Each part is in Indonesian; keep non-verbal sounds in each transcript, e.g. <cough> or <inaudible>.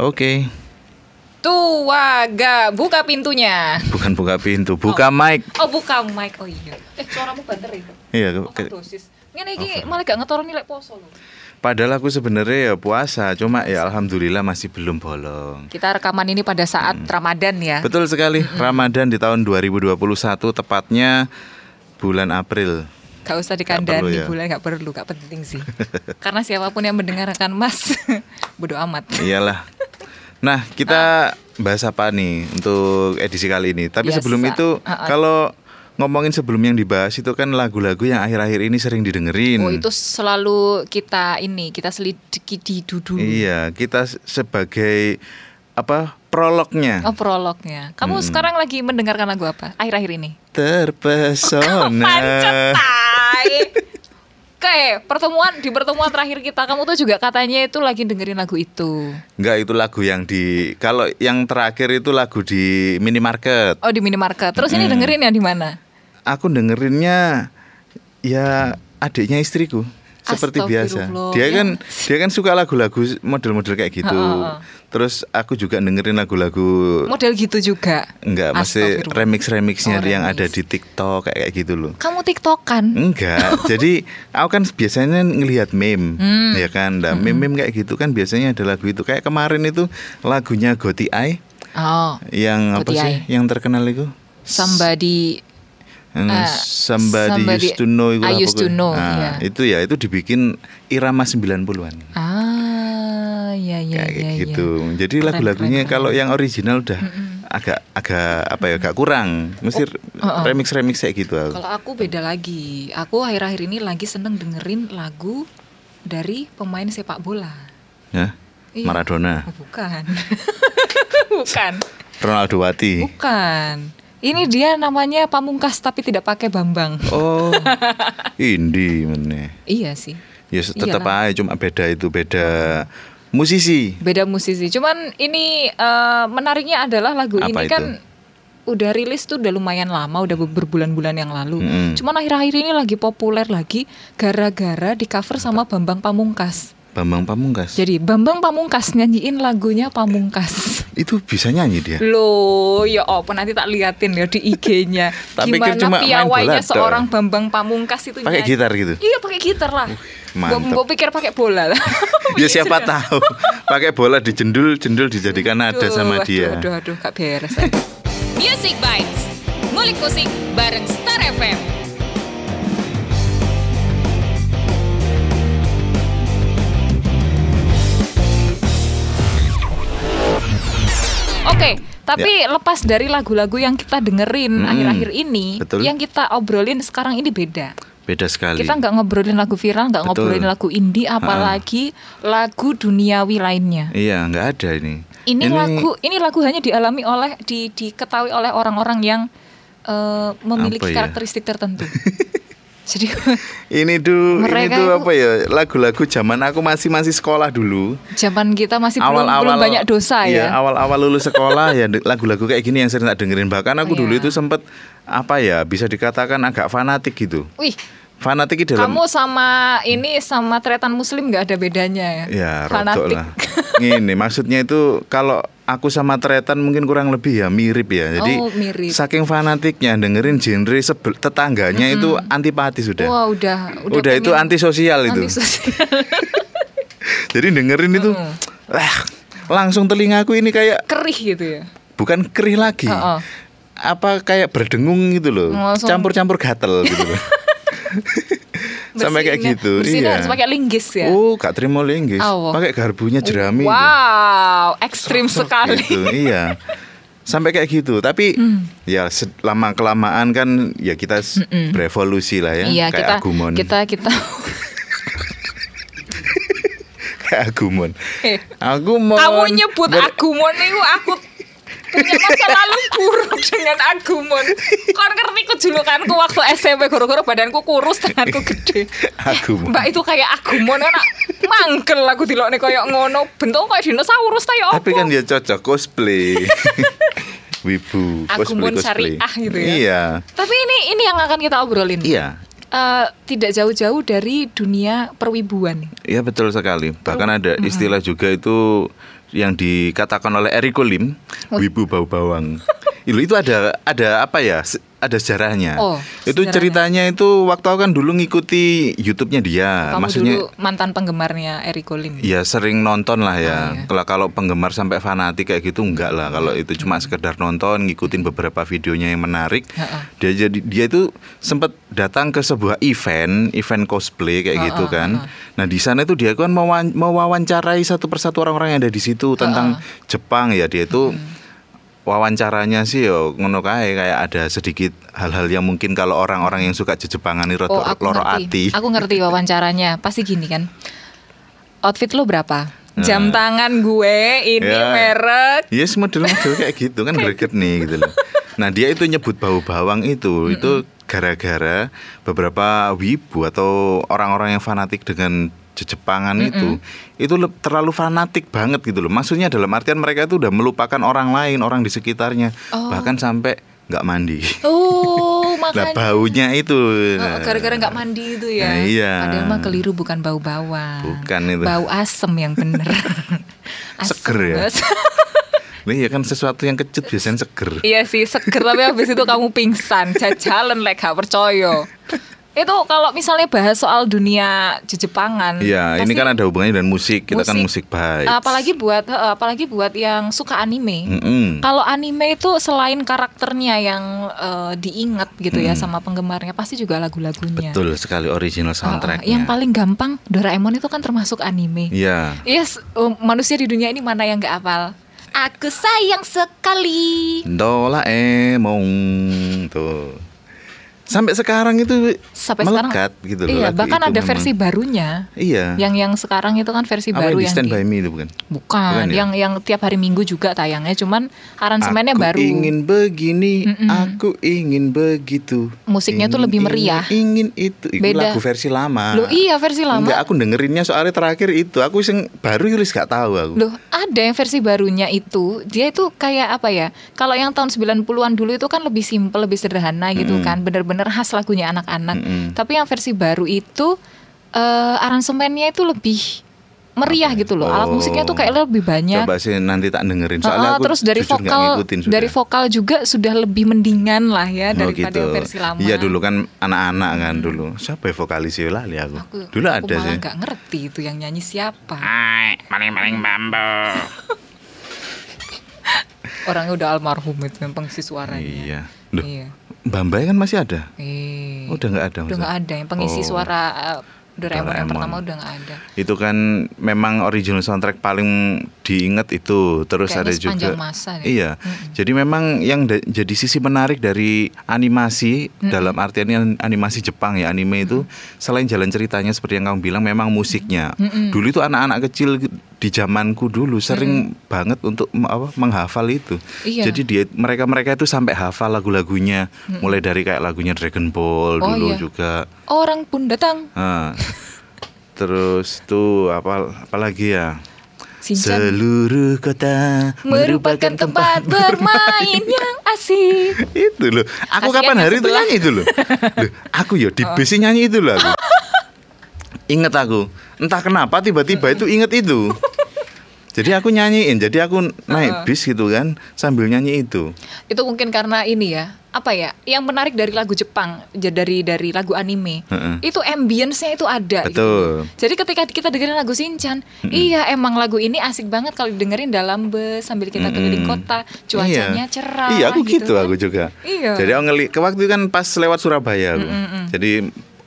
Oke. Tuaga, buka pintunya. Bukan buka pintu, buka mic. Oh, buka mic. Oh iya. Eh, suaramu banter itu. Iya, Oh, ke- dosis. Ngene iki malah gak ngetor nilai poso loh. padahal aku sebenarnya ya puasa, cuma ya alhamdulillah masih belum bolong. Kita rekaman ini pada saat Ramadan ya. Betul sekali, Ramadan di tahun 2021 tepatnya bulan April. Gak usah dikandani ya. bulan gak perlu, gak penting sih. Karena siapa pun yang mendengarkan Mas, <laughs> bodo amat. Iyalah. Nah, kita bahas apa nih untuk edisi kali ini? Tapi Biasa. sebelum itu, Ah, ah. kalau ngomongin sebelum yang dibahas itu kan lagu-lagu yang akhir-akhir ini sering didengerin. Oh itu selalu kita ini kita selidiki di duduk. Iya, kita se- sebagai apa prolognya Oh prolognya. Kamu sekarang lagi mendengarkan lagu apa? Akhir-akhir ini? terpesona. <laughs> Pancetai. Oke, pertemuan di pertemuan terakhir kita kamu tuh juga katanya itu lagi dengerin lagu itu. Enggak itu lagu yang di kalau yang terakhir itu lagu di minimarket. Oh di minimarket. Terus ini dengerin yang di mana? Aku dengerinnya ya adiknya istriku seperti biasa. Dia Ya. kan dia kan suka lagu-lagu model-model kayak gitu. Ha, ha, ha. Terus aku juga dengerin lagu-lagu Model gitu juga. enggak masih remix-remixnya Oh, yang remix. ada di TikTok kayak kayak gitu loh. Kamu tiktokan? Enggak, <laughs> jadi aku kan biasanya ngelihat meme, Hmm. ya kan. Nah, meme-meme kayak gitu kan biasanya ada lagu itu. Kayak kemarin itu lagunya Goti Eye Oh, yang apa Goti sih? Eye. Yang terkenal itu? somebody Hmm, Eh, somebody, somebody used to know itu I used to know, Nah, iya. itu ya itu dibikin irama 90-an. Ah, ya ya kayak ya. gitu. ya. Jadi lagu-lagunya kalau yang original udah agak agak apa ya? agak kurang. Mesti Oh, oh. remix-remix kayak gitu. aku. Kalau aku beda lagi. Aku akhir-akhir ini lagi seneng dengerin lagu dari pemain sepak bola. Ya. Iya. Maradona, Oh, bukan. <laughs> bukan. Ronaldo Wati. Bukan. Ini dia namanya Pamungkas tapi tidak pakai Bambang. Oh, <laughs> indie meneh. Iya sih. Ya tetap Iyalah. aja cuma beda itu beda musisi. Beda musisi. Cuman ini eh, menariknya adalah lagu Apa ini itu? kan udah rilis tuh udah lumayan lama, udah berbulan-bulan yang lalu. Mm-mm. Cuman akhir-akhir ini lagi populer lagi gara-gara di cover sama Bambang Pamungkas. Bambang Pamungkas. Jadi Bambang Pamungkas nyanyiin lagunya Pamungkas. Itu bisa nyanyi dia. Loh, ya apa nanti tak liatin ya di IG-nya. <laughs> Gimana cuma piawainya seorang Bambang Pamungkas itu Pakai gitar gitu. Iya, pakai gitar lah. mantap. Gue pikir pakai bola lah. <laughs> Ya siapa tahu. Pakai bola dijendul, jendul dijadikan Aduh, sama aduh, dia. Aduh, aduh, gak beres. Music Bites. Ngulik musik bareng Star FM. Oke, tapi lepas dari lagu-lagu yang kita dengerin Mm-mm. akhir-akhir ini, Betul. yang kita obrolin sekarang ini beda. Beda sekali. Kita nggak ngobrolin lagu viral, nggak ngobrolin lagu indie, apalagi lagu duniawi lainnya. Iya, nggak ada ini. Ini, lagu ini lagu hanya dialami oleh di diketahui oleh orang-orang yang eh, memiliki Apa ya? karakteristik tertentu. <laughs> Jadi Ini tuh, ini tuh apa ya? Lagu-lagu zaman aku masih masih sekolah dulu. zaman kita masih belum, Awal-awal belum banyak dosa iya, ya. awal-awal lulus sekolah ya lagu-lagu kayak gini yang sering tak dengerin. Bahkan aku Oh, dulu iya. itu sempet apa ya? Bisa dikatakan agak fanatik gitu. Wih, Fanatik dalam kamu sama ini sama tretan muslim nggak ada bedanya ya? Ya, Fanatik. lah. Gini, maksudnya itu kalau aku sama Tretan mungkin kurang lebih ya mirip ya. Jadi Oh, mirip. saking fanatiknya dengerin genre sebel, tetangganya itu antipati sudah. Wah, udah udah, itu pengen antisosial itu. antisosial. <laughs> Jadi dengerin itu Mm. wah, langsung telingaku ini kayak Kerih gitu ya. bukan kerih lagi. Oh, oh. Apa kayak berdengung gitu loh. Campur-campur gatel gitu loh. <laughs> <laughs> Sampai kayak gitu. iya. harus pakai linggis ya. Oh, gak terima linggis. Awo. Pakai garbunya jerami. gitu. Wow, ekstrim sekali. gitu iya sampai kayak gitu tapi Hmm. ya lama kelamaan kan ya kita s- berevolusi lah ya Iya, kayak kita agumon kita kita <laughs> <laughs> kayak agumon Eh, agumon kamu nyebut Ber- Agumon itu aku punya masa lalu buruk dengan Agumon. Kau ngerti kejulukanku waktu SMP gara-gara badanku kurus tanganku gede. agumon Mbak itu kayak Agumon kan mangkel aku dilokne koyo ngono. Bentuk kayak dinosaurus ta ya tapi apa? kan dia cocok cosplay <laughs> wibu cosplay Agumon cosplay syariah gitu ya. iya Tapi ini ini yang akan kita obrolin. iya Eh, tidak jauh-jauh dari dunia perwibuan. Iya betul sekali. Bahkan ada istilah juga itu yang dikatakan oleh Eriko Lim, Oh. Wibu Bau Bawang. <laughs> itu itu ada ada apa ya? Ada sejarahnya. Oh, itu sejarahnya. ceritanya itu waktu aku kan dulu ngikuti YouTube-nya dia. Kamu Maksudnya dulu mantan penggemarnya Eriko Lim. Ya sering nonton lah ya. Oh, iya. Kalau kalau penggemar sampai fanatik kayak gitu enggak lah. Kalau itu cuma sekedar nonton, ngikutin beberapa videonya yang menarik. Heeh. Dia jadi dia itu sempat datang ke sebuah event, event cosplay kayak gitu Heeh, kan. Nah di sana itu dia kan mewawan- mewawancarai satu persatu orang-orang yang ada di situ tentang Jepang ya. Dia itu wawancaranya sih yo ngono kae kayak ada sedikit hal-hal yang mungkin kalau orang-orang yang suka Jepangan ini Oh, aku loro ngerti. ati. Aku ngerti wawancaranya. Pasti gini kan. Outfit lo berapa? Jam Nah. tangan gue ini Ya. merek. Yes model-model kayak gitu kan greget nih gitu loh. Nah dia itu nyebut bau bawang itu itu gara-gara beberapa wibu atau orang-orang yang fanatik dengan Jepangan itu itu le- terlalu fanatik banget gitu loh. Maksudnya dalam artian mereka itu udah melupakan orang lain, orang di sekitarnya, Oh. bahkan sampai nggak mandi. Oh, <laughs> Lah makanya. baunya itu. Oh, gara-gara nggak mandi itu ya. Nah, iya. Padahal mah keliru bukan bau bawang. Bukan itu. Bau asem yang bener. Asem <laughs> Seger ya? Nah, <laughs> iya kan sesuatu yang kecut biasanya seger. iya sih seger tapi habis itu kamu pingsan. Jajalan lek gak percaya. Itu kalau misalnya bahas soal dunia Jepangan. Iya, ini kan ada hubungannya dengan musik. Kita kan musik baik. Apalagi buat apalagi buat yang suka anime. Mm-mm. Kalau anime itu selain karakternya yang eh, diingat gitu ya sama penggemarnya, pasti juga lagu-lagunya. Betul sekali original oh. soundtracknya. yang paling gampang Doraemon itu kan termasuk anime. Iya. Yes, um, manusia di dunia ini mana yang nggak hafal? Aku sayang sekali. Doraemon tuh. Sampai sekarang itu Sampai melekat sekarang. gitu loh. Iya, bahkan ada memang. versi barunya. Iya. Yang yang sekarang itu kan versi Apa baru yang di yang Stand di- By Me itu bukan? bukan, Bukan ya? yang yang tiap hari Minggu juga tayangnya, cuman aransemennya aku baru. ingin begini, aku ingin begitu. Musiknya tuh Ingin, lebih ingin, meriah. Ingin itu. Itu Beda. lagu versi lama. Loh, iya versi lama. Enggak, aku dengerinnya soalnya terakhir itu. Aku sing baru Yulis gak tahu aku. Loh, ada yang versi barunya itu. Dia itu kayak apa ya? Kalau yang tahun 90-an dulu itu kan lebih simpel, lebih sederhana gitu kan. Bener-bener khas lagunya anak-anak. Mm-mm. Tapi yang versi baru itu eh aransemennya itu lebih meriah gitu loh. Alat Oh. musiknya tuh kayak lebih banyak. Coba sih nanti tak dengerin. Soalnya aku terus dari vokal ngikutin sudah. dari vokal juga sudah lebih mendingan lah ya Oh, daripada gitu. versi lama. Iya dulu kan anak-anak kan dulu. Siapa ya vokalis ya lali aku. Aku, dulu aku ada malah sih. nggak ngerti itu yang nyanyi siapa. Hai, maling-maling bambu. <laughs> Orangnya udah almarhum itu yang pengisi suaranya. iya. Loh, Iya. Bambai kan masih ada. Eh. Udah nggak ada. udah nggak ada yang pengisi Oh. suara uh, Doraemon, yang Doraemon. pertama udah nggak ada. Itu kan memang original soundtrack paling diingat itu. Terus Kayaknya ada juga. masa deh. Iya. Jadi memang yang jadi sisi menarik dari animasi dalam artian yang animasi Jepang ya anime itu selain jalan ceritanya seperti yang kamu bilang memang musiknya. Dulu itu anak-anak kecil di zamanku dulu sering banget untuk apa menghafal itu. Iya. Jadi dia mereka-mereka itu sampai hafal lagu-lagunya mulai dari kayak lagunya Dragon Ball Oh, dulu iya. juga. Orang pun datang. Ah. <laughs> Terus tuh apa apalagi ya? Shinchan Seluruh kota merupakan tempat bermain yang asik. <laughs> itu loh. Aku Kasihan kapan hari itu sebelah. Oh. nyanyi itu loh. Loh, aku ya di <laughs> bis nyanyi itu loh aku. Ingat aku. Entah kenapa tiba-tiba itu inget itu. <laughs> Jadi aku nyanyiin, jadi aku naik bis gitu kan sambil nyanyi itu. Itu mungkin karena ini ya. Apa ya? Yang menarik dari lagu Jepang, dari dari lagu anime, Heeh. itu ambience-nya itu ada gitu. Betul. Jadi ketika kita dengerin lagu Shinchan, iya emang lagu ini asik banget kalau didengerin dalam bus sambil kita keliling Mm-mm. kota, cuacanya Iya. cerah. Iya, aku gitu, kan. aku juga. Iya. Jadi aku ngeli ke waktu itu kan pas lewat Surabaya aku. Jadi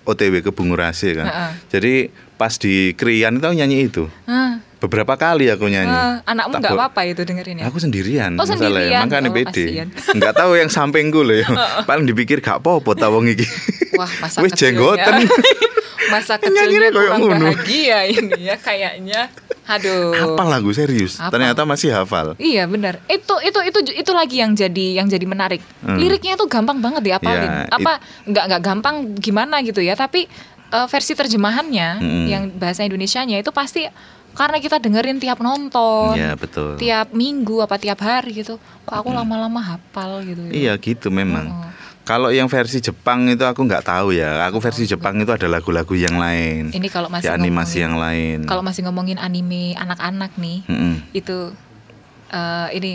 OTW ke Bungurasi kan. Heeh. Jadi pas di Krian itu aku nyanyi itu. Ah, Beberapa kali aku nyanyi. ah, anakmu nggak apa-apa itu dengerin ya? Aku sendirian, Oh, sendirian. makanya Oh, pede. Enggak <laughs> tahu yang sampingku loh ya. Paling dipikir gak apa-apa ta wong iki. Wah, masa kecilnya. jenggoten. <laughs> masa kecilnya kayak kurang bahagia ini ya kayaknya. Aduh. Apa lagu serius? Apa? Ternyata masih hafal. Iya benar. Itu itu itu itu lagi yang jadi yang jadi menarik. Hmm. Liriknya itu gampang banget diapalin. Ya, Apa nggak nggak gampang gimana gitu ya? Tapi eh, versi terjemahannya Mm-mm. yang bahasa Indonesianya itu pasti karena kita dengerin tiap nonton, Iya, betul. tiap minggu apa tiap hari gitu. Kok aku lama-lama hafal gitu. ya. Iya gitu memang. Oh. Kalau yang versi Jepang itu aku nggak tahu ya. Aku versi Jepang itu ada lagu-lagu yang lain. Ini kalau masih animasi ngomongin- yang lain. Kalau masih ngomongin anime anak-anak nih, Mm-mm. itu eh, ini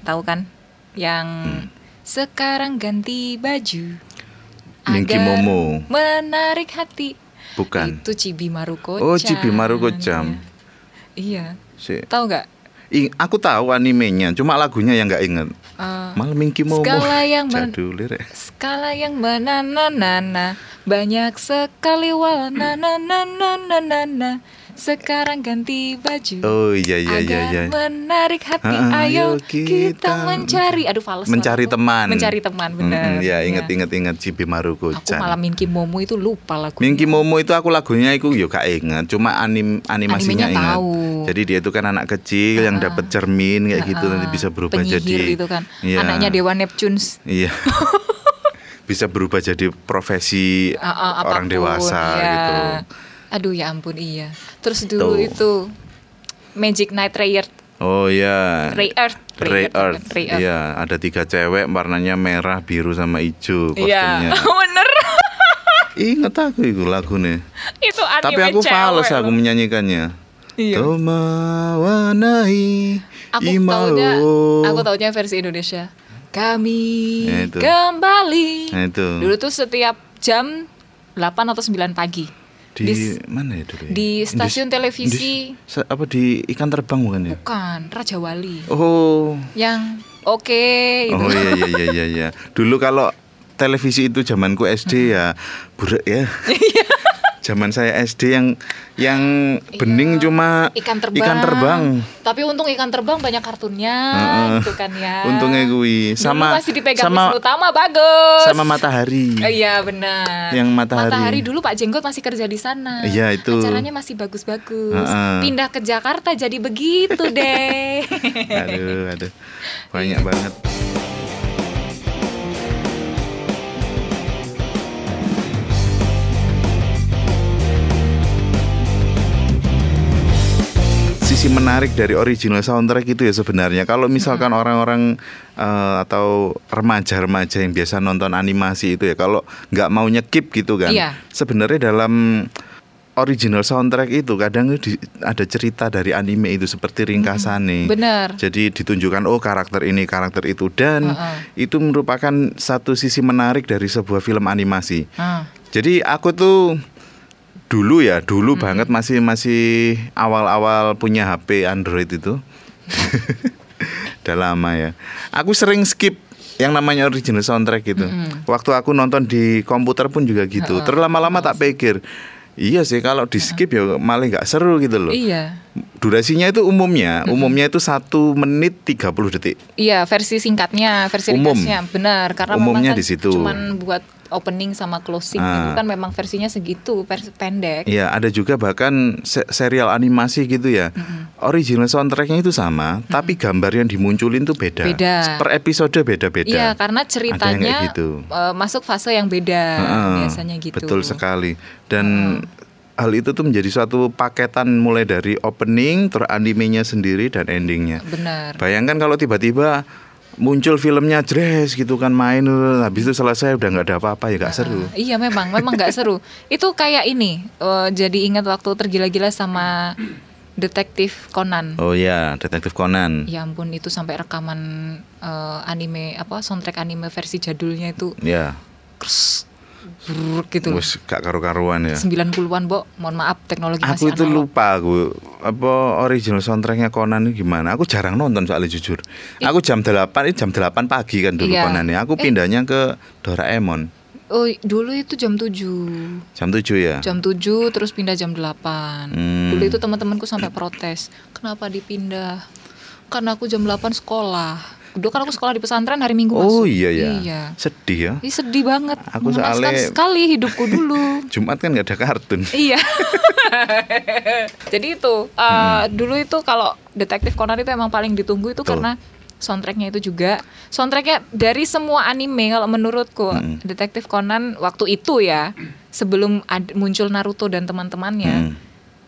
tahu kan yang Hmm. sekarang ganti baju agar Momo. menarik hati Bukan. itu Cibi Maruko Oh, Chibi Maruko-chan. Iya Si- tahu nggak aku tahu animenya, cuma lagunya yang nggak inget. Eh, Malah Minky Momo. Skala yang <laughs> Jadul lirik. skala yang banana banyak sekali warna na na na na na na sekarang ganti baju Oh iya iya iya agar iya. menarik hati Ah, ayo kita, kita mencari aduh fals Mencari teman. mencari teman benar Mm-mm, ya, Iya. inget inget inget Chibi aku Maruko-chan. malah Minky Momo itu lupa lagu Minky Momo itu aku lagunya itu yo gak inget, cuma anim animasinya Animenya ingat. tahu. Jadi dia itu kan anak kecil yang dapat cermin kayak gitu Ah, nanti bisa berubah penyihir jadi itu kan Iya. anaknya Dewa Neptunes Iya. <laughs> bisa berubah jadi profesi Ah, ah, orang dewasa ya. gitu. Aduh ya ampun iya terus dulu Tuh. itu Magic Knight Ray Earth Oh iya. Ray Earth Ray Earth. Ray Earth. Iya, ada tiga cewek warnanya merah, biru sama hijau kostumnya. Iya, <laughs> bener. Ingat aku itu lagunya. itu anime Tapi aku cewek fals aku menyanyikannya. Iya. Toma wanai Aku taunya, aku taunya versi Indonesia. Kami Ya, itu. kembali. Nah, itu. Dulu tuh setiap jam 8 atau 9 pagi. Di, Di, mana ya dulu? ya? di stasiun televisi. di- apa di ikan terbang bukan ya? bukan Raja Wali. Oh. Yang oke itu. Oh iya iya iya iya iya. Dulu kalau televisi itu zamanku SD ya buruk ya. Iya. Zaman saya SD yang yang bening cuma ikan terbang. Ikan terbang. Tapi untung ikan terbang banyak kartunnya Heeh. gitu kan ya. Untungnya gue Dulu sama masih dipegang sama Wisnu Tama bagus. sama matahari. Eh, Iya benar. Yang Matahari. dulu Pak Jenggot masih kerja di sana. Iya, itu. Acaranya masih bagus-bagus. Heeh. Pindah ke Jakarta jadi begitu deh. <laughs> aduh aduh banyak banget. Sisi menarik dari original soundtrack itu ya sebenarnya. Kalau misalkan orang-orang eh, atau remaja-remaja yang biasa nonton animasi itu ya kalau nggak mau nyekip gitu kan Iya. sebenarnya dalam original soundtrack itu kadang di- ada cerita dari anime itu seperti ringkasannya Benar. jadi ditunjukkan oh karakter ini karakter itu. Dan Heeh. itu merupakan satu sisi menarik dari sebuah film animasi. Ah, jadi aku tuh dulu ya, dulu banget masih masih awal-awal punya HP Android itu. <laughs> Udah lama ya. Aku sering skip yang namanya original soundtrack gitu. Waktu aku nonton di komputer pun juga gitu. Terus lama-lama tak pikir, iya sih kalau di skip ya malah nggak seru gitu loh. Iya. Durasinya itu umumnya, umumnya itu satu menit 30 detik. Iya, versi singkatnya, versi Umum. ringkasnya benar karena Umumnya memang kan di situ. cuman buat opening sama closing Ah. itu kan memang versinya segitu, versi pendek. Iya, ada juga bahkan se- serial animasi gitu ya. Original soundtracknya itu sama, tapi gambar yang dimunculin tuh beda. Beda. Per episode beda-beda. Iya, karena ceritanya gitu. eh, masuk fase yang beda Heeh, biasanya gitu. Betul sekali. Dan hal itu tuh menjadi suatu paketan mulai dari opening, terus animenya sendiri dan endingnya. Benar. Bayangkan kalau tiba-tiba muncul filmnya Dress gitu kan main habis itu selesai udah nggak ada apa-apa ya nggak seru. Iya memang, memang nggak seru. <laughs> Itu kayak ini, eh, jadi ingat waktu tergila-gila sama detektif Conan. Oh ya, detektif Conan. Ya ampun itu sampai rekaman eh, anime apa soundtrack anime versi jadulnya itu Ya, kers, brrrr gitu wes gak karu-karuan ya. 90-an, Bo. Mohon maaf teknologi Aku masih itu analog. lupa aku apa original soundtracknya Conan itu gimana. Aku jarang nonton soalnya jujur. Aku jam 8 itu jam 8 pagi kan dulu Iya. Conannya. Aku Eh. pindahnya ke Doraemon. Oh, dulu itu jam 7. Jam 7 ya. Jam 7 terus pindah jam 8. Hmm. Dulu itu teman-temanku sampai protes. Kenapa dipindah? Karena aku jam 8 sekolah. Dulu kan aku sekolah di pesantren hari Minggu Oh masuk. iya ya. Iya. Sedih ya. Ih, sedih banget. Aku soalnya- sekali hidupku dulu. <laughs> Jumat kan nggak ada kartun. iya. <laughs> Jadi itu uh, dulu itu kalau detektif Conan itu emang paling ditunggu itu Betul. karena soundtracknya itu juga soundtracknya dari semua anime kalau menurutku Mm. detektif Conan waktu itu ya sebelum ad- muncul Naruto dan teman-temannya Hmm.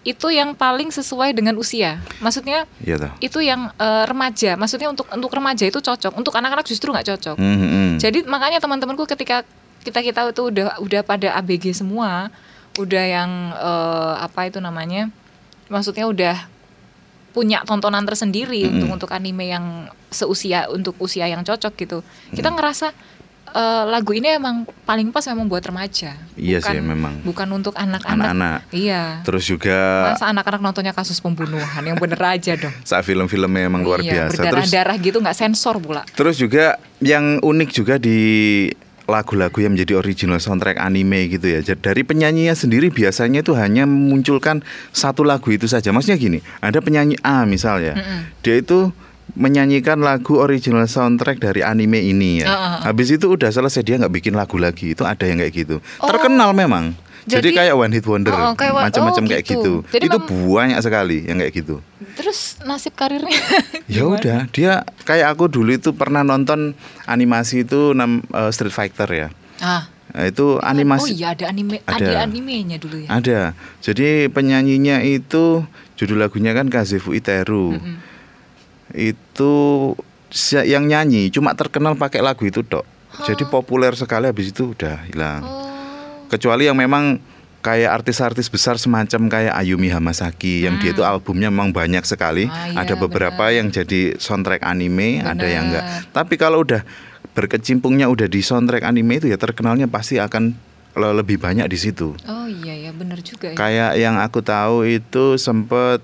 Itu yang paling sesuai dengan usia. Maksudnya Iya toh. itu yang eh, remaja. Maksudnya untuk untuk remaja itu cocok. Untuk anak-anak justru nggak cocok. Hmm, hmm, hmm. Jadi makanya teman-temanku ketika kita kita itu udah udah pada ABG semua, udah yang eh, apa itu namanya? Maksudnya udah punya tontonan tersendiri Mm-mm. untuk untuk anime yang seusia untuk usia yang cocok gitu. Kita Mm. ngerasa eh, lagu ini emang paling pas memang buat remaja. Iya bukan, sih, memang. Bukan untuk anak-anak. Anak-anak. Iya. Terus juga Masa anak-anak nontonnya kasus pembunuhan yang bener aja dong. <laughs> saat film-filmnya emang luar iya, biasa. Terus Berdarah-darah gitu nggak sensor pula. Terus juga yang unik juga di lagu-lagu yang menjadi original soundtrack anime gitu ya. Jadi dari penyanyinya sendiri biasanya itu hanya memunculkan satu lagu itu saja. Maksudnya gini, ada penyanyi A misalnya, Mm-mm. dia itu menyanyikan lagu original soundtrack dari anime ini ya. Ah, ah, ah. Habis itu udah selesai dia nggak bikin lagu lagi. Itu ada yang kayak gitu. Oh. Terkenal memang. Jadi, Jadi- kayak one hit wonder, Oh, macam-macam oh, kayak gitu. gitu. Jadi itu banyak sekali yang kayak gitu. Terus nasib karirnya? <laughs> Ya udah, dia kayak aku dulu itu pernah nonton animasi itu nam, eh, Street Fighter ya. Ah. Nah, itu Oh animasi iya ada anime, Ada. ada animenya dulu ya. ada. Jadi penyanyinya itu judul lagunya kan Kazefu Iteru. Mm-mm. Itu yang nyanyi cuma terkenal pakai lagu itu tok. Jadi populer sekali habis itu udah hilang. Oh. Kecuali yang memang kayak artis-artis besar semacam kayak Ayumi Hamasaki yang dia itu albumnya memang banyak sekali. Hmm. Ah, iya, ada beberapa benar. yang jadi soundtrack anime, ada yang enggak. Tapi kalau udah berkecimpungnya udah di soundtrack anime itu ya terkenalnya pasti akan le- lebih banyak di situ. Oh iya ya benar juga ya. Kayak yang aku tahu itu sempet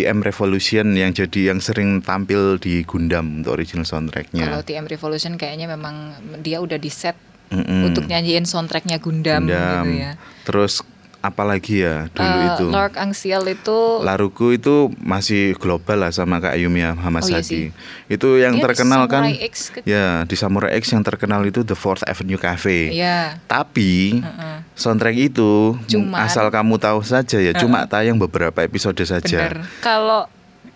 TM Revolution yang jadi yang sering tampil di Gundam untuk original Kalau soundtracknya. TM Revolution kayaknya memang dia udah di set Mm-mm. untuk nyanyiin soundtracknya Gundam, Gundam. gitu ya. Terus apalagi ya dulu Eh, itu? Lord Angsiel itu Laruku itu masih global lah sama Kak Ayumi Hamasaki. Oh, iya sih. Itu yang Dia di terkenal kan X ke- ya di Samurai X yang terkenal itu The Fourth Avenue Cafe. Iya. Tapi Heeh. soundtrack itu asal kamu tahu saja ya cuma tayang beberapa episode saja. Bener. Kalau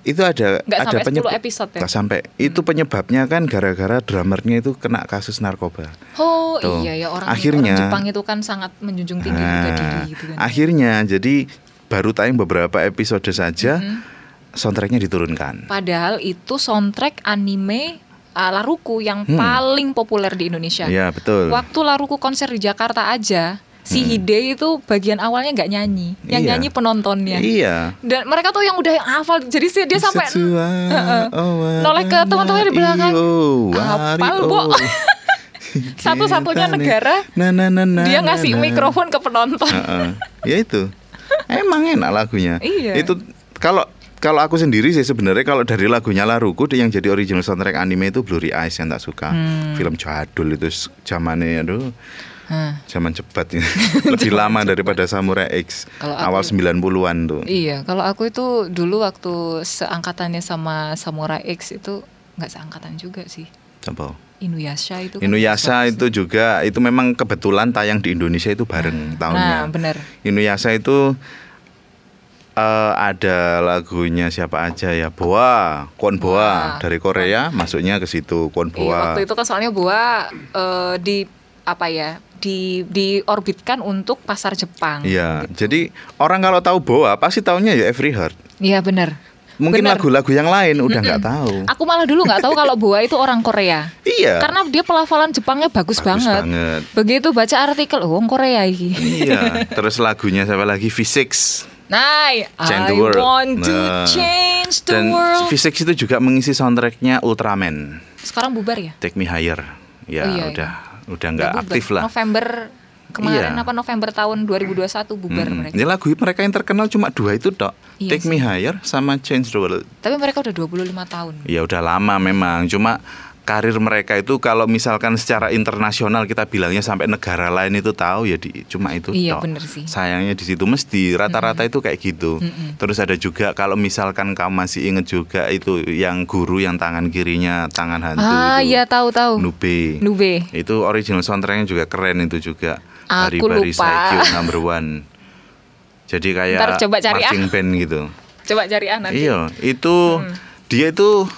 Itu ada Nggak ada sampai 10 penyebab episode ya? Sampai. Itu penyebabnya kan gara-gara drummernya itu kena kasus narkoba. oh Tuh. iya ya orang Akhirnya- orang Jepang itu kan sangat menjunjung tinggi Nah, diri gitu kan. akhirnya jadi baru tayang beberapa episode saja Mm-hmm. soundtracknya diturunkan. Padahal itu soundtrack anime uh, Laruku yang Hmm. paling populer di Indonesia. Iya betul. Waktu Laruku konser di Jakarta aja, si Hide itu bagian awalnya nggak nyanyi, yang Hmm. Iya. nyanyi penontonnya. Iya. Dan mereka tuh yang udah hafal, jadi dia sampai Heeh. oh, noleh ke teman-teman di belakang. Hafal, Bo. oh. <laughs> Satu-satunya negara Nah, nah, nah, nah, dia ngasih nah. mikrofon ke penonton. Heeh. Ya itu. Emang enak lagunya. Iya. Itu kalau kalau aku sendiri sih sebenarnya kalau dari lagunya Laruku yang jadi original soundtrack anime itu Blurry Eyes yang tak suka. Hmm. Film jadul itu zamannya aduh Hah. zaman cepat ini. <laughs> Lebih lama daripada Samurai X Kalau aku- awal 90-an tuh. Iya, kalau aku itu dulu waktu seangkatannya sama Samurai X itu nggak seangkatan juga sih. Coba. Inuyasha itu. kan Inuyasha itu juga itu memang kebetulan tayang di Indonesia itu bareng tahunnya. Nah, benar. Inuyasha itu eh, ada lagunya siapa aja ya Boa, Kon Boa Boa. dari Korea masuknya ke situ Kon Iya, Boa. waktu itu kan soalnya Boa eh, di apa ya? Di diorbitkan untuk pasar Jepang. Iya, gitu. jadi orang kalau tahu Boa pasti taunya ya Every Heart. Iya benar. Mungkin lagu-lagu yang lain udah nggak tahu. Aku malah dulu nggak tahu kalau Boa itu orang Korea. Iya. Karena dia pelafalan Jepangnya bagus, Bagus banget. banget. Begitu baca artikel, oh orang Korea ini. iya, <laughs> terus lagunya siapa lagi Physics. Nah, Change I the world. want to Nah, change the Dan world. Physics itu juga mengisi soundtracknya Ultraman. Sekarang bubar ya? Take Me Higher. Ya Oh, iya, udah udah Udah nggak aktif lah. November kemarin Iya. apa November tahun 2021 bubar Mm-mm. mereka. Ya lagu mereka yang terkenal cuma dua itu tok. Iya Take Me Higher sama Change the World. Tapi mereka udah 25 tahun. Ya udah lama memang. Cuma karir mereka itu kalau misalkan secara internasional kita bilangnya sampai negara lain itu tahu ya di cuma itu Iya, tok. bener sih. Sayangnya di situ mesti rata-rata itu kayak gitu. Mm-mm. Terus ada juga kalau misalkan kamu masih inget juga itu yang guru yang tangan kirinya tangan hantu ah, itu. iya tahu tahu. Nube. Nube. Itu original soundtracknya juga keren itu juga. Aku Bari-bari lupa. Saikyo number one. Jadi kayak Ntar coba cari ah. marching band gitu. Coba cari ah nanti. Iya, itu dia itu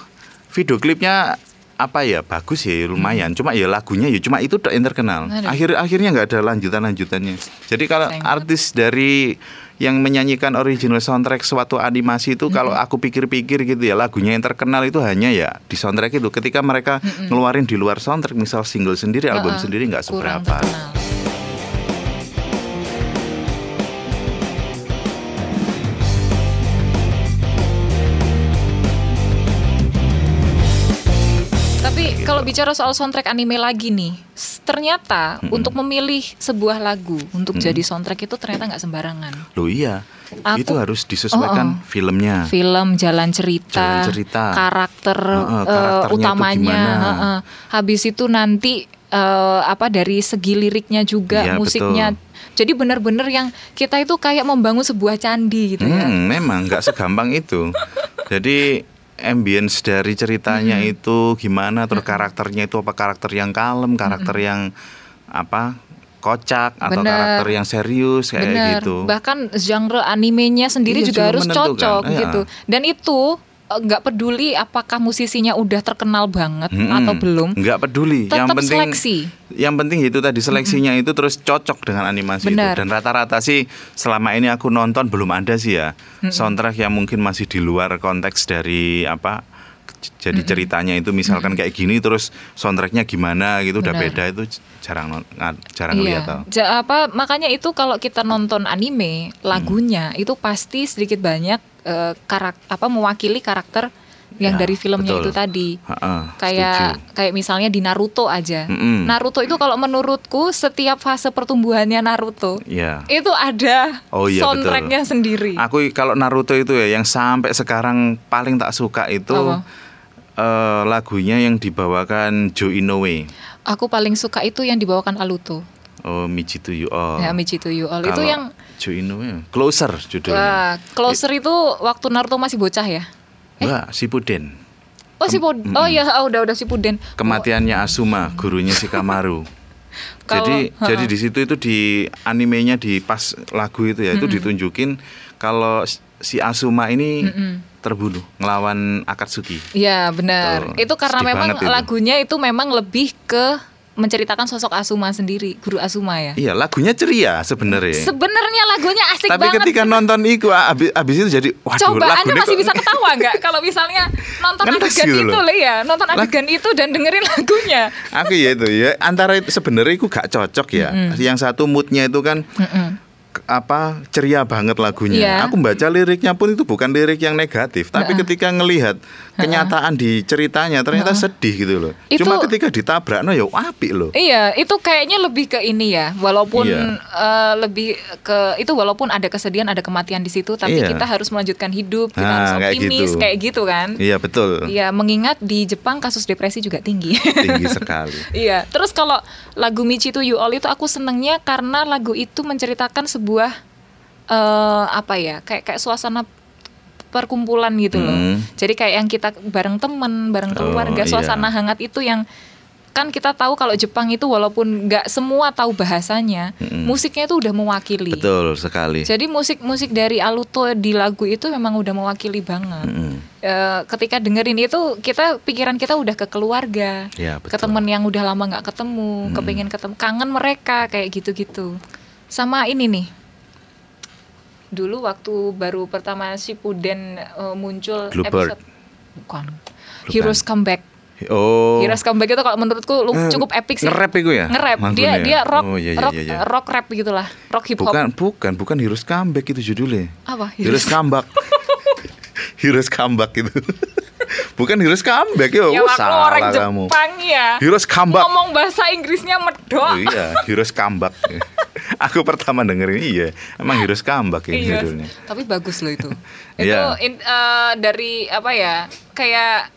video klipnya apa ya bagus ya lumayan. Cuma ya lagunya ya cuma itu yang terkenal. Aduh. akhir akhirnya nggak ada lanjutan lanjutannya jadi kalau Sayang artis dari yang menyanyikan original soundtrack suatu animasi itu kalau aku pikir-pikir gitu ya lagunya yang terkenal itu hanya ya di soundtrack itu. Ketika mereka ngeluarin di luar soundtrack misal single sendiri album Heeh, sendiri nggak seberapa. terkenal. Kalau bicara soal soundtrack anime lagi nih, ternyata untuk memilih sebuah lagu untuk jadi soundtrack itu ternyata nggak sembarangan. Loh iya Aku- itu harus disesuaikan Oh, oh. filmnya Film, jalan cerita, Jalan cerita. karakter karakternya itu utamanya, gimana. heeh. habis itu nanti eh, apa dari segi liriknya juga, Iya, musiknya. Jadi benar-benar yang kita itu kayak membangun sebuah candi gitu ya. Hmm, memang nggak segampang itu. Jadi ambience dari ceritanya Hmm. itu gimana, terus karakternya itu apa karakter yang kalem, karakter yang apa kocak atau Bener. karakter yang serius kayak Bener. gitu. Bahkan genre animenya sendiri Iya, juga harus menentukan. cocok Iya. gitu. Dan itu nggak peduli apakah musisinya udah terkenal banget Mm-mm. atau belum. Nggak peduli. yang Tetap penting seleksi. yang penting itu tadi seleksinya itu terus cocok dengan animasi Benar. itu. Dan rata-rata sih selama ini aku nonton belum ada sih ya soundtrack yang mungkin masih di luar konteks dari apa jadi ceritanya itu misalkan kayak gini terus soundtracknya gimana gitu udah Benar. beda itu jarang non- jarang lihat tau. Ja- apa makanya itu kalau kita nonton anime lagunya Hmm. itu pasti sedikit banyak eh, karak apa mewakili karakter yang Ya, dari filmnya betul. itu tadi. Ha-ha, Kayak setuju. kayak misalnya di Naruto aja. Mm-mm. Naruto itu kalau menurutku setiap fase pertumbuhannya Naruto Ya. itu ada Oh iya, soundtracknya sendiri. Aku kalau Naruto itu ya yang sampai sekarang paling tak suka itu eh, lagunya yang dibawakan Joe Inoue. Aku paling suka itu yang dibawakan Aluto. Oh, Michi to You All. Ya Michi to You All itu Kalau yang Joe Inoue Closer judulnya. wah, closer itu waktu Naruto masih bocah ya. Enggak, Shippuden. Oh si Pod- oh ya oh, udah udah si Puden. Kematiannya Asuma, gurunya si Kamaru. <laughs> jadi Kalau- jadi di situ itu di animenya di pas lagu itu ya itu ditunjukin kalau si Asuma ini terbunuh ngelawan Akatsuki. Iya benar. Tuh, Itu karena sedih memang itu. lagunya itu memang lebih ke menceritakan sosok Asuma sendiri, guru Asuma ya. Iya, lagunya ceria sebenarnya. Sebenarnya lagunya asik Tapi banget. ketika nonton itu abis, abis itu jadi waduh Coba Anda masih kok- bisa ketawa nggak kalau misalnya nonton Ngenes adegan gitu itu lah ya, nonton adegan itu dan dengerin <laughs> lagunya. Aku ya itu ya antara itu sebenarnya itu gak cocok ya. Yang satu moodnya itu kan Mm-mm. k- apa ceria banget lagunya. Iya. Aku baca liriknya pun itu bukan lirik yang negatif, tapi Heeh. ketika ngelihat <laughs> kenyataan di ceritanya ternyata sedih gitu loh. Itu- Cuma ketika ditabrak no ya apik loh. Iya, itu kayaknya lebih ke ini ya. Walaupun Iya. eh, lebih ke itu walaupun ada kesedihan, ada kematian di situ, tapi Iya. kita harus melanjutkan hidup, kita Nah, harus kayak optimis, gitu. kayak gitu kan. Iya betul. Iya, mengingat di Jepang kasus depresi juga tinggi. <laughs> Tinggi sekali. Iya, terus kalau lagu Michi to You All itu aku senengnya karena lagu itu menceritakan sebuah eh apa ya, kayak kayak suasana perkumpulan gitu loh. Hmm. Jadi kayak yang kita bareng temen, bareng Oh, keluarga, iya. suasana hangat itu yang kan kita tahu kalau Jepang itu walaupun nggak semua tahu bahasanya, Mm-mm. musiknya itu udah mewakili. Betul sekali. Jadi musik-musik dari Aluto di lagu itu memang udah mewakili banget. Mm-mm. Eh, ketika dengerin itu kita pikiran kita udah ke keluarga, Ya, ke temen yang udah lama nggak ketemu, kepengen ketemu, kangen mereka kayak gitu-gitu. Sama ini nih, dulu waktu baru pertama Shippuden eh, muncul Bluebird. episode bukan Heroes Comeback. Oh. Heroes Comeback itu kalau menurutku Eh, cukup epic sih. Nge-rap itu ya? Nge-rap. Dia ya? dia rock Oh, iya, iya, rock iya, iya. rock rap gitulah, rock hip hop. Bukan, bukan, bukan Heroes Comeback itu judulnya. Apa? Heroes Comeback. <laughs> Heroes Comeback itu. Bukan Heroes Comeback yo. Ya Oh, salah orang kamu. Jepang ya. Heroes Comeback. Ngomong bahasa Inggrisnya medok. Oh, iya, Heroes Comeback. <laughs> Aku pertama dengerin iya, emang Heroes Comeback ini Iya, judulnya. tapi bagus loh itu. itu Iya. in- eh, dari apa ya? Kayak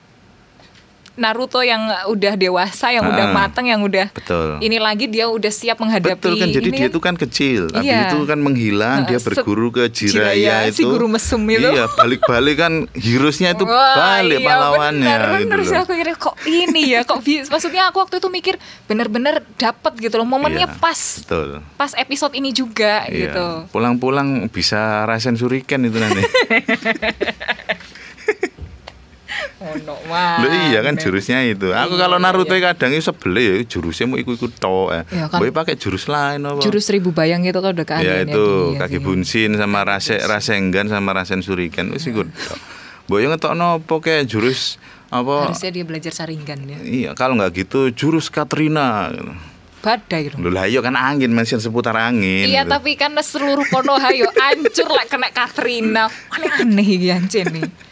Naruto yang udah dewasa, yang udah Ah, matang, yang udah Betul. ini lagi dia udah siap menghadapi. Betul kan, jadi ini dia itu kan kecil, habis Iya. itu kan menghilang, dia Heeh, set- berguru ke Jiraya si itu. guru mesum itu. Iya, balik-balik kan heroesnya itu Wah, balik iya, pahlawannya bener, gitu bener loh. aku kira kok ini ya kok maksudnya aku waktu itu mikir bener-bener dapet gitu loh momennya Iya, pas Betul. pas episode ini juga Iya. gitu Pulang-pulang bisa rasain suriken itu nanti. <laughs> Ono iya kan jurusnya itu. Aku Iya, kalau iya, Naruto iya. kadang itu sebel ya jurusnya mau ikut-ikut tok. Eh. Iya kan. Boy pakai jurus lain apa? Jurus seribu bayang itu kan udah ya keahliannya itu dia kaki sih. bunsin sama rase rasengan sama rasen suriken wis ikut. Boy ngetokno apa kayak jurus apa? Harusnya dia belajar saringan ya. Iya, kalau nggak gitu jurus Katrina. Badai gitu. Loh lah iya kan angin mesin seputar angin. Iya gitu. tapi kan seluruh Konoha yo <laughs> hancur lah kena Katrina. Aneh-aneh iki anjir nih.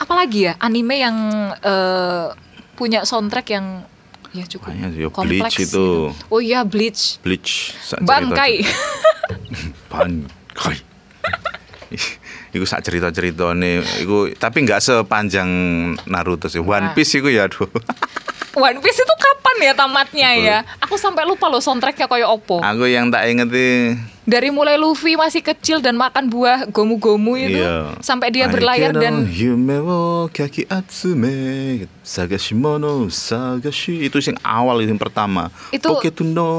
Apalagi ya anime yang eh, punya soundtrack yang ya cukup Banyak yo, kompleks Bleach itu. gitu. Oh iya Bleach. Bleach Bangkai. <laughs> Bangkai. <laughs> Iku sak cerita-cerita nih, iku tapi nggak sepanjang Naruto sih. One Nah. Piece iku ya aduh. <laughs> One Piece itu kapan ya tamatnya ya? Aku sampai lupa loh soundtracknya kayak opo. Aku yang tak ingeti Dari mulai Luffy masih kecil dan makan buah gomu-gomu itu Iya. sampai dia berlayar dan sagashimono sagashi itu sing awal itu yang pertama. Itu- no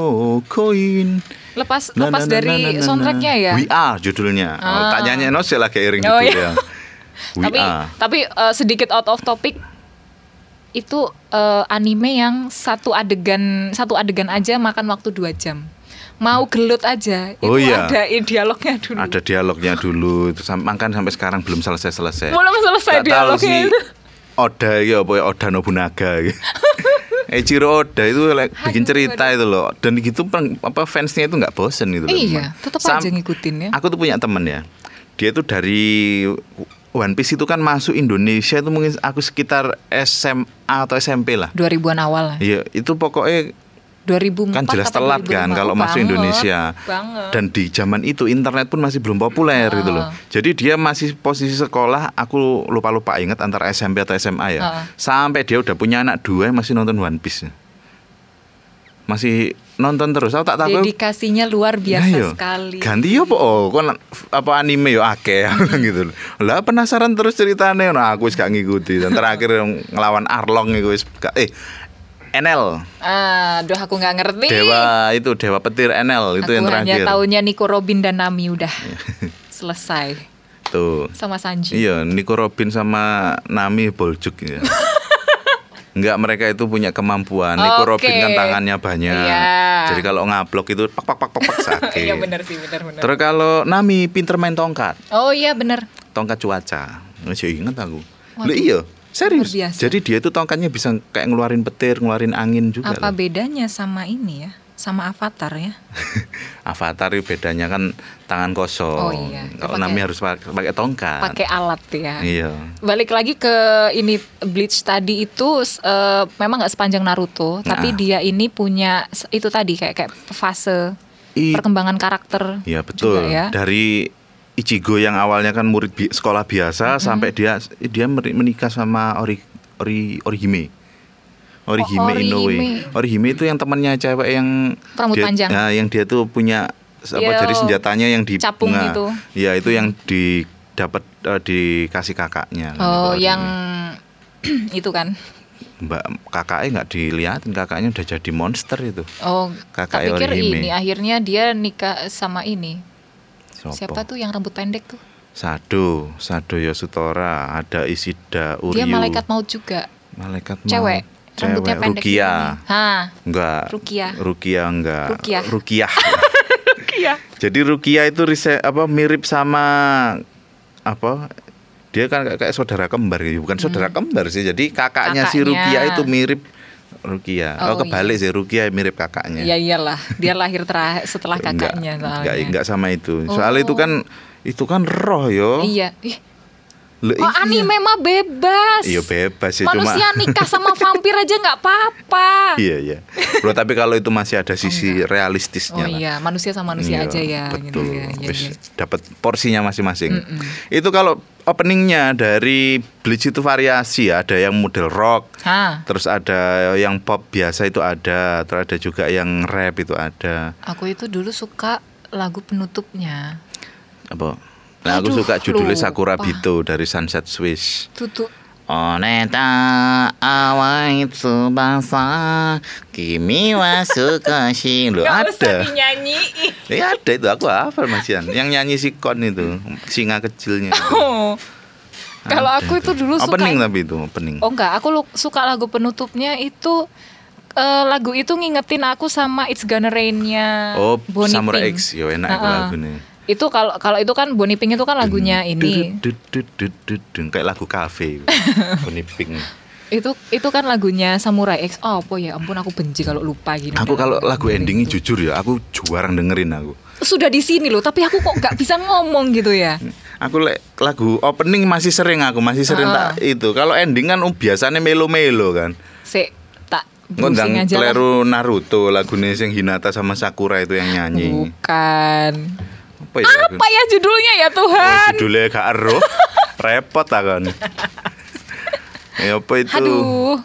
koin. lepas Na, lepas na, na, dari na, na, na, soundtracknya ya. We are judulnya. Oh, Ah. tak nyanyi no sih lagi iring Oh, gitu iya. ya. We tapi are. tapi eh, sedikit out of topic itu eh, anime yang satu adegan satu adegan aja makan waktu dua jam. Mau gelut aja. Itu Oh, iya. ada dialognya dulu. Ada dialognya dulu, terus sam- kan sampai sekarang belum selesai-selesai. belum selesai Gak tahu dialognya sih. itu. Oda ya apa ya Oda Nobunaga gitu. <laughs> Eiichiro Oda itu like, bikin cerita itu loh. Dan gitu peng- apa fansnya itu nggak bosen gitu loh, iya tetap Sam- aja ngikutin ya. Aku tuh punya temen ya. Dia tuh dari One Piece itu kan masuk Indonesia itu mungkin aku sekitar SMA atau SMP lah. 2000-an awal lah Iya, itu pokoknya 2004 kan jelas telat 2005? kan kalau Oh, masuk banget, Indonesia. banget Dan di zaman itu internet pun masih belum populer Ah. gitu loh. Jadi dia masih posisi sekolah, aku lupa-lupa ingat antara SMP atau SMA ya. Ah. Sampai dia udah punya anak dua masih nonton One Piece. Masih nonton terus. Aku tak tahu. dedikasinya luar biasa Nah, yo. sekali Ganti yo apa oh, kon apa anime yo akeh <laughs> gitu loh. Lah penasaran terus ceritanya. Nah, aku wis gak ngikuti. Dan terakhir ngelawan Arlong iku wis eh NL aduh aku nggak ngerti Dewa itu Dewa Petir NL itu aku yang hanya terakhir. taunya Nico Robin dan Nami udah <laughs> selesai Tuh. sama Sanji Iya, Nico Robin sama Nami boljuk ya. <laughs> Enggak mereka itu punya kemampuan. Nico Oke. Robin kan tangannya banyak. Iya. Jadi kalau ngablok itu pak pak pak pak, pak sakit. <laughs> Iya benar sih benar benar. Terus kalau Nami pinter main tongkat, Oh iya benar. tongkat cuaca. Masih inget aku. Waduh, Loh iya, serius. Jadi dia itu tongkatnya bisa kayak ngeluarin petir, ngeluarin angin juga. Apa loh. bedanya sama ini ya? Sama Avatar ya? <laughs> Avatar itu bedanya kan tangan kosong. Oh iya, Kalau Nami harus pakai, pakai tongkat. Pakai alat ya. Iya. Balik lagi ke ini Bleach tadi itu eh, memang nggak sepanjang Naruto, tapi Nah. dia ini punya itu tadi kayak kayak fase I- perkembangan karakter. Iya betul. juga ya. Dari Ichigo yang awalnya kan murid bi- sekolah biasa sampai dia dia menikah sama Ori Ori Orihime. Orihime Oh, Inoue. Orihime. Itu yang temannya cewek yang Rambut dia, panjang. Nah, yang dia tuh punya apa Iya, jadi senjatanya yang di capung bunga. itu. Iya, itu yang di dapat eh, dikasih kakaknya. kan, Oh, yang <clears throat> itu kan. Mbak kakaknya nggak dilihatin, kakaknya udah jadi monster itu. Oh, Kakak pikir Orihime. ini akhirnya dia nikah sama ini. Sopo? Siapa tuh yang rambut pendek tuh? Sado, Sado Yosutora, ada Isida, Uryu. Dia malaikat maut juga. Malaikat mau. Cewek. Rambutnya Cewek. pendek. Rukia. gini. Hah. Enggak. Rukia. Rukia enggak. Rukiah. Rukiah. Iya. <laughs> Jadi Rukia itu riset apa mirip sama apa? Dia kan kayak, saudara kembar gitu. Bukan saudara kembar sih. Jadi kakaknya, si Hmm. Kakaknya. Rukia itu mirip Rukia. Oh, Oh, kebalik sih Rukia mirip kakaknya. Ya iyalah, dia lahir terakhir setelah kakaknya enggak, soalnya. enggak, enggak sama itu. Soalnya itu Oh. kan itu kan roh yo. Iya. Ih, Loh, oh iya. anime mah bebas. Iya bebas sih cuma Manusia nikah sama vampir aja nggak apa-apa. <laughs> Iya iya. Bro tapi kalau itu masih ada sisi realistisnya Oh lah. iya, manusia sama manusia Iya, aja ya gitu betul. ya. Iya, Wis iya. dapat porsinya masing-masing. Itu kalau openingnya dari Bleach itu variasi ya, ada yang model rock, Hah, terus ada yang pop biasa itu ada, terus ada juga yang rap itu ada. aku itu dulu suka lagu penutupnya. Apa? Nah, aku Aduh, suka judulnya Sakura. Bito dari Sunset Swiss. Tutu Oneta awai tsubasa kimi wa sukashi <laughs> usah ada. Ya ada itu aku hafal Mas Yan. Yang nyanyi si Kon itu, singa kecilnya. itu. <laughs> Oh. Kalau aku itu dulu suka opening tapi itu opening. Oh enggak, aku lu- suka lagu penutupnya itu eh, lagu itu ngingetin aku sama It's Gonna Rain-nya Oh, Bonnie Samurai Pink. X, yo enak itu Ha-ha. lagu nih. Itu kalau kalau itu kan Bonnie Pink itu kan lagunya ini. Kayak lagu kafe. <laughs> Bonnie Pink. Itu itu kan lagunya Samurai X. Oh, apa ya? Ampun aku benci kalau lupa gini. Aku kalau lagu endingnya itu. jujur ya, aku jarang dengerin aku. sudah di sini loh, tapi aku kok nggak bisa ngomong gitu ya. Aku lek lagu opening masih sering aku masih sering Ah. tak itu. Kalau ending kan um, biasanya melo-melo kan. Tak Ngundang kleru Naruto lagunya sing Hinata sama Sakura itu yang nyanyi. Bukan. Apa ya? Apa ya judulnya ya Oh, Tuhan? judulnya gak ero. Repot kan. ya apa itu? Aduh.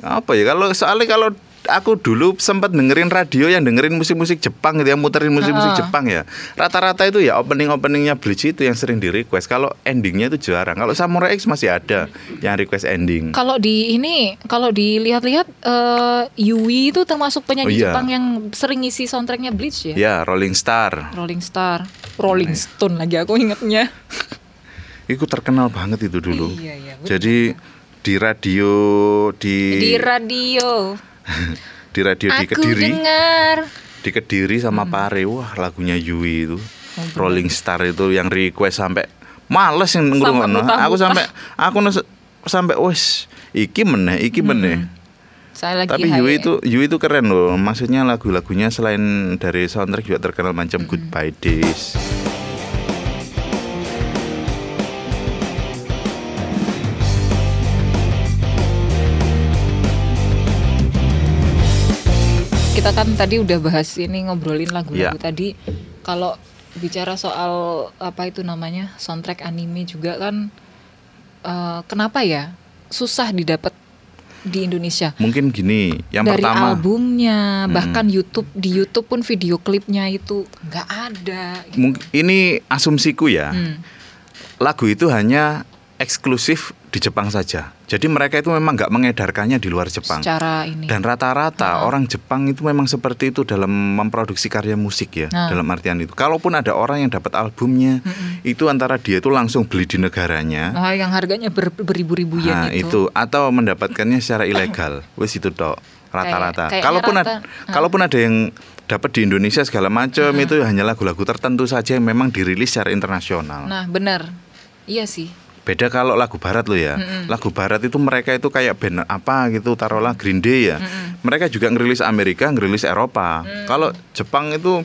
Apa ya kalau soalnya kalau aku dulu sempat dengerin radio yang dengerin musik-musik Jepang gitu ya muterin musik-musik. Jepang ya rata-rata itu ya opening-openingnya Bleach itu yang sering di request kalau endingnya itu jarang kalau Samurai X masih ada yang request ending Kalau di ini, kalau dilihat-lihat eh, Yui itu termasuk penyanyi Oh, iya. Jepang yang sering ngisi soundtracknya Bleach ya. ya Rolling Star Rolling Star, Rolling Stone lagi aku ingetnya. itu terkenal banget itu dulu. Iya, iya, betul. jadi di radio di Di radio, <laughs> di radio di aku Kediri. dengar. di Kediri sama Pare. Wah lagunya Yui itu. Bener. Rolling Star itu yang request sampai males yang ngrungokno aku sampai aku sampai wes iki meneh iki meneh Saya lagi tapi Yui ya. itu Yui itu keren loh maksudnya lagu-lagunya selain dari soundtrack juga terkenal macam Goodbye Days kita kan tadi udah bahas ini ngobrolin lagu-lagu Iya. tadi. Kalau bicara soal apa itu namanya soundtrack anime juga kan eh, kenapa ya susah didapat di Indonesia? mungkin gini yang Dari pertama albumnya, Mm-mm. bahkan YouTube di YouTube pun video klipnya itu nggak ada. mung- ini asumsiku ya Hmm. lagu itu hanya eksklusif di Jepang saja jadi mereka itu memang nggak mengedarkannya di luar Jepang Secara ini. Dan rata-rata orang Jepang itu memang seperti itu dalam memproduksi karya musik ya, Nah. dalam artian itu. Kalaupun ada orang yang dapat albumnya, Mm-mm. itu antara dia itu langsung beli di negaranya. Nah, yang harganya ber- beribu-ribu yen Nah, itu. itu atau mendapatkannya secara ilegal. <coughs> Wes itu tok rata-rata. Kalaupun rata. ada kalaupun ada yang dapat di Indonesia segala macam itu hanya lagu-lagu tertentu saja yang memang dirilis secara internasional. Nah, benar. Iya sih. Beda kalau lagu barat lo ya. Mm-mm. Lagu barat itu mereka itu kayak band apa gitu, taruhlah Green Day ya. Mm-mm. Mereka juga ngerilis Amerika, ngerilis Eropa. Kalau Jepang itu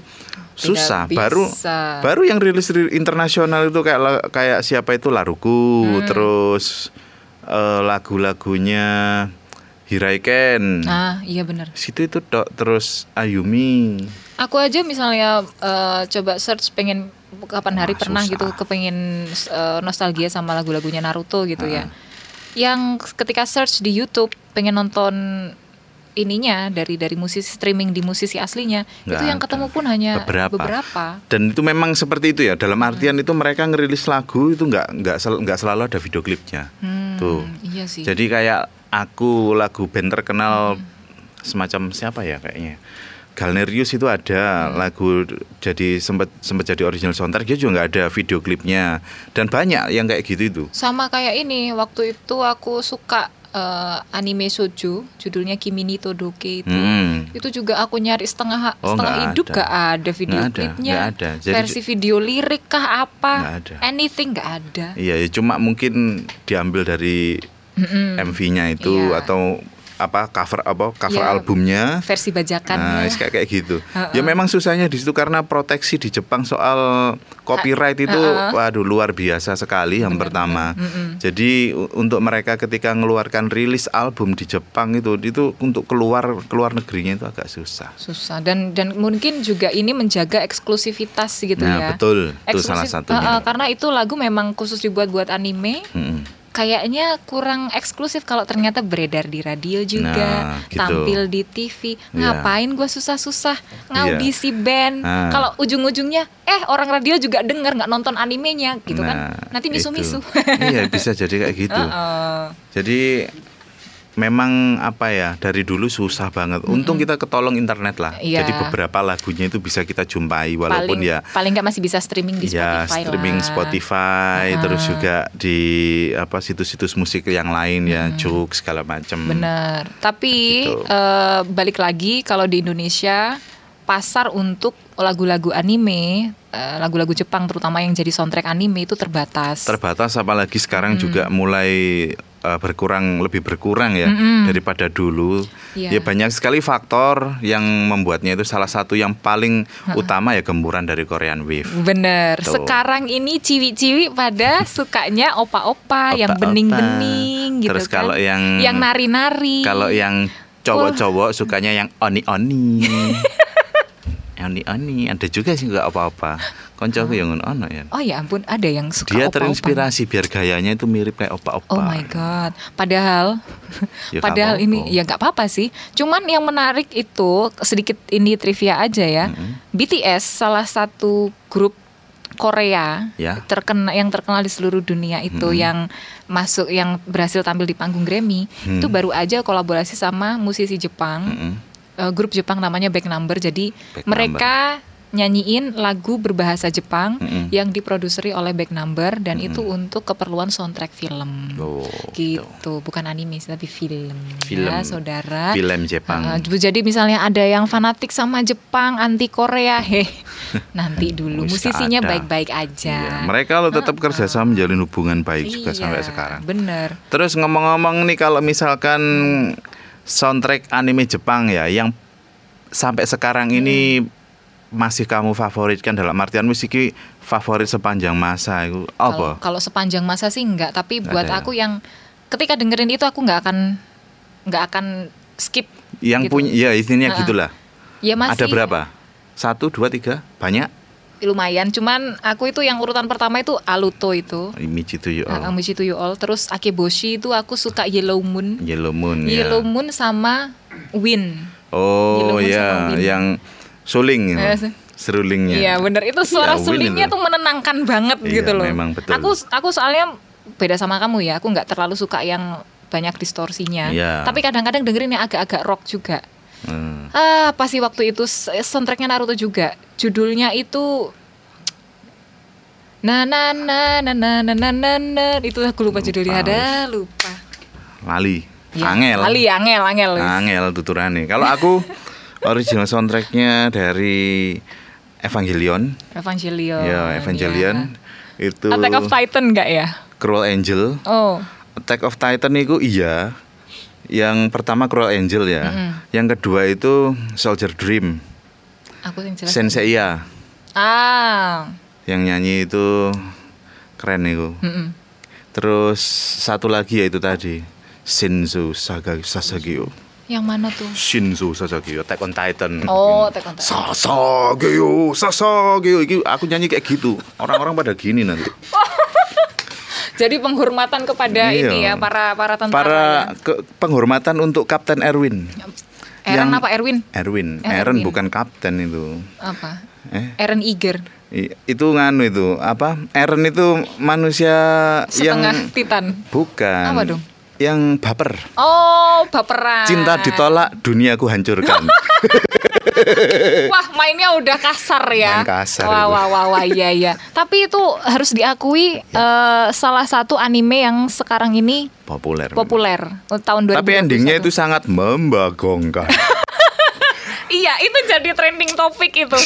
susah. Tidak Baru bisa. baru yang rilis ri- internasional itu kayak kayak siapa itu Laruku, Hmm. terus eh, lagu-lagunya Hiraiken. Nah, iya benar. Situ itu tok terus Ayumi. Aku aja misalnya eh, coba search pengen kapan hari Wah, pernah susah. gitu kepengen eh, nostalgia sama lagu-lagunya Naruto gitu ya. Ah. Yang ketika search di YouTube pengen nonton ininya dari dari musisi streaming di musisi aslinya Nggak itu yang ketemu pun hanya Beberapa. beberapa. Dan itu memang seperti itu ya. Dalam artian itu mereka ngerilis lagu itu nggak nggak sel- nggak selalu ada video klipnya. Hmm, Tuh. Iya sih. Jadi kayak aku lagu band Hmm. terkenal semacam siapa ya kayaknya. Galnerius itu ada Hmm. lagu jadi sempat sempat jadi original soundtrack dia juga nggak ada video klipnya dan banyak yang kayak gitu itu. Sama kayak ini, waktu itu aku suka eh, anime shoujo, judulnya Kimi ni Todoke itu. Hmm. Itu juga aku nyari setengah Oh, setengah nggak hidup ada. gak ada video Nggak ada, klipnya. nggak ada. Jadi- Versi video lirik kah apa? Nggak ada. Anything nggak ada. Iya, ya cuma mungkin diambil dari Mm-mm. MV-nya itu Iya. atau apa cover apa cover Iya. albumnya. Versi Nah, bajakannya. kayak kayak gitu. Ha-ha. Ya memang susahnya di situ karena proteksi di Jepang soal copyright itu Ha-ha. waduh luar biasa sekali yang pertama. Mm-mm. Jadi u- untuk mereka ketika mengeluarkan rilis album di Jepang itu itu untuk keluar keluar negerinya itu agak susah. Susah dan dan mungkin juga ini menjaga eksklusivitas gitu nah, ya. betul. Itu salah satunya. uh, uh, karena itu lagu memang khusus dibuat buat anime. Mm-mm. Kayaknya kurang eksklusif kalau ternyata beredar di radio juga, Nah, gitu. tampil di TV. Iya. Ngapain gue susah-susah ngaudisi band? Nah. Kalau ujung-ujungnya, eh orang radio juga denger nggak nonton animenya, gitu kan? Nah, Nanti misu-misu. iya, bisa jadi kayak gitu. <laughs> Heeh. Jadi memang apa ya dari dulu susah banget. Untung kita ketolong internet lah. Iya. Jadi beberapa lagunya itu bisa kita jumpai walaupun paling ya paling nggak masih bisa streaming di ya Spotify streaming lah. Spotify Ah. terus juga di apa situs-situs musik yang lain ya Juk segala macam. Bener. Tapi Gitu. eh, balik lagi kalau di Indonesia pasar untuk lagu-lagu anime, eh, lagu-lagu Jepang terutama yang jadi soundtrack anime itu terbatas. Terbatas apalagi sekarang juga mulai eh, berkurang lebih berkurang ya Mm-mm. daripada dulu. Iya. Ya banyak sekali faktor yang membuatnya itu salah satu yang paling utama ya gempuran dari Korean Wave. Bener. Tuh. Sekarang ini ciwi-ciwi pada sukanya opa-opa yang bening-bening gitu Terus kan. kalau yang yang nari-nari. Kalau yang cowok-cowok sukanya yang oni-oni. <laughs> oni-oni ada juga sih nggak apa-apa. Koncoku yang ono ya. Oh ya ampun, ada yang suka Dia opa-opa. terinspirasi biar gayanya itu mirip kayak opa-opa. Oh my god. Padahal <laughs> Ya, padahal ini ya nggak apa-apa sih. Cuman yang menarik itu sedikit ini trivia aja ya. BTS salah satu grup Korea Ya. terkena yang terkenal di seluruh dunia itu yang masuk yang berhasil tampil di panggung Grammy Hmm. itu baru aja kolaborasi sama musisi Jepang Mm-mm. eh, grup Jepang namanya Back Number jadi Back mereka nyanyiin lagu berbahasa Jepang Mm-mm. yang diproduseri oleh Back Number dan itu untuk keperluan soundtrack film Oh, gitu. gitu bukan anime tapi film, Film. ya saudara Film Jepang. Uh, jadi misalnya ada yang fanatik sama Jepang anti Korea heh <laughs> nanti dulu musisinya ada. baik-baik aja Iya, mereka lo tetap kerjasama menjalin hubungan baik juga Iya, sampai sekarang. bener Terus ngomong-ngomong nih kalau misalkan soundtrack anime Jepang ya yang sampai sekarang ini masih kamu favoritkan dalam artian musik iki favorit sepanjang masa itu apa? kalau sepanjang masa sih enggak tapi buat ada ya? aku yang ketika dengerin itu aku nggak akan nggak akan skip Yang gitu. punya ya intinya Ha-ha. gitulah. ya masih Ada berapa? Satu, dua, tiga, banyak. lumayan cuman aku itu yang urutan pertama itu Aluto itu Imichi to you uh, all. Michi to You All terus Akeboshi itu aku suka Yellow Moon Yellow Moon ya. Yellow Moon sama Win Oh ya, Win. yang suling, Eh, se- serulingnya. Iya bener itu suara Ya, sulingnya tuh menenangkan banget Iya, gitu loh. memang betul. Aku aku soalnya beda sama kamu ya, aku nggak terlalu suka yang banyak distorsinya. Iya. Tapi kadang-kadang dengerin yang agak-agak rock juga. Hmm. Ah pasti waktu itu soundtracknya Naruto juga. Judulnya itu Na na na na na na na na na itu aku lupa, Lupa, judulnya ada lupa. Lali, Ya, angel. Ali angel angel. Angel tuturane. Kalau aku <laughs> original soundtracknya dari Evangelion. Evangelion. ya, Evangelion. Itu ya. Attack of Titan enggak ya? Cruel Angel. Oh. Attack of Titan itu iya. Yang pertama Cruel Angel ya. Mm-mm. Yang kedua itu Soldier Dream. Aku yang jelas. Senseiya Ah. yang nyanyi itu keren itu. mm-mm. Terus satu lagi yaitu tadi Shinzo Saga Sasageo. Yang mana tuh? Shinzo Sasageo Attack on Titan. Oh, Attack on Titan. Sasageo, Sasageo iki aku nyanyi kayak gitu. Orang-orang pada gini nanti. <laughs> Jadi penghormatan kepada Iya. ini ya para para tentara. Para ya. ke- penghormatan untuk Kapten Erwin. Eren yang- apa Erwin? Erwin, Eren Erwin. bukan kapten itu. Apa? Eh, Eren Iger. i- itu nganu itu apa? Eren itu manusia Setengah yang Titan. bukan. Apa dong? Yang baper. Oh, baperan. Cinta ditolak, dunia ku hancurkan. <laughs> Wah, mainnya udah kasar ya. Main kasar Wah, wah, wah, wah, iya, iya. <laughs> Tapi itu harus diakui eh, salah satu anime yang sekarang ini Populer. populer eh, tahun 2021. Tapi endingnya itu sangat membagongkan. <laughs> Iya, itu jadi trending topik itu.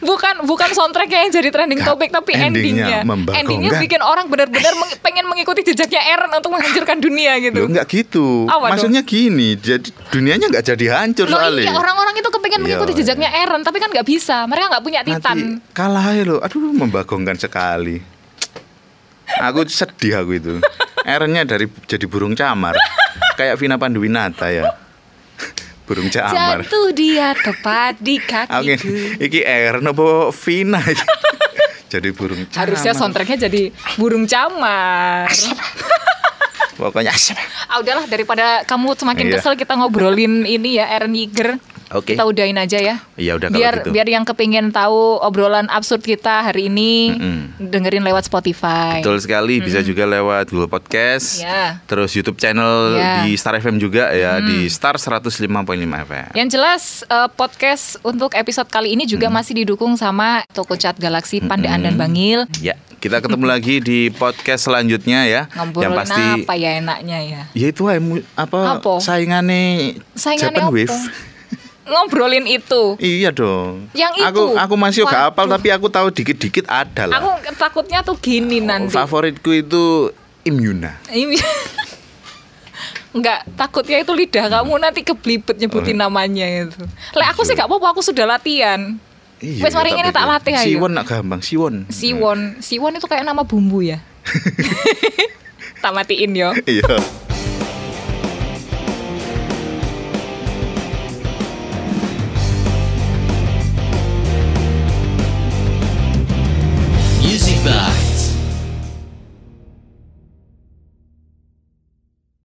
Bukan bukan soundtracknya yang jadi trending Nggak, topik tapi endingnya endingnya. Endingnya bikin orang benar-benar meng- pengen mengikuti jejaknya Eren untuk menghancurkan dunia gitu. Loh enggak gitu. Dong? Maksudnya gini, jadi dunianya enggak jadi hancur Loh soalnya. iya orang-orang itu kepengen Iya, mengikuti jejaknya Eren tapi kan nggak bisa. Mereka nggak punya Titan. Nanti kalah ya lo. Aduh, membagongkan sekali. Aku sedih aku itu. <laughs> Erennya dari jadi burung camar. Kayak Vina Panduwinata ya. Burung camar. Jatuh dia tepat di <laughs> Oke, kakiku. iki Eren apa Vina? <laughs> jadi burung camar. Harusnya soundtracknya jadi burung camar. Pokoknya asap. ah udahlah daripada kamu semakin Iya. kesel kita ngobrolin ini ya Eren Yeager. Oke. Kita udahin aja ya. Iya udah kalau biar gitu. biar yang kepingin tahu obrolan absurd kita hari ini Mm-mm. dengerin lewat Spotify. Betul sekali, bisa juga lewat Google Podcast. Ya. Terus YouTube channel Ya. di Star FM juga ya, di Star 105.5 FM. Yang jelas eh, podcast untuk episode kali ini juga masih didukung sama toko cat Galaxy Pandaan dan Bangil. Ya, kita ketemu lagi <laughs> di podcast selanjutnya ya. Ngobrolin yang pasti apa ya enaknya ya? ya itu mu- apa, Apa? saingannya Saingannya Japan apa? Wave. Ngobrolin itu. Iya dong. Yang Aku itu? aku masih gak hafal tapi aku tahu dikit-dikit ada lah. Aku takutnya tuh gini nanti. Favoritku itu Imyuna. Ini Enggak, <laughs> takutnya itu lidah kamu nanti keblibet nyebutin Oh. namanya itu. Lek aku sih gak apa-apa, aku sudah latihan. Iya, Wes, mari tapi ngene tak latih ayo. Siwon nak gampang, Siwon. Siwon, Siwon itu kayak nama bumbu ya. <laughs> <laughs> tak matiin yo. Iya.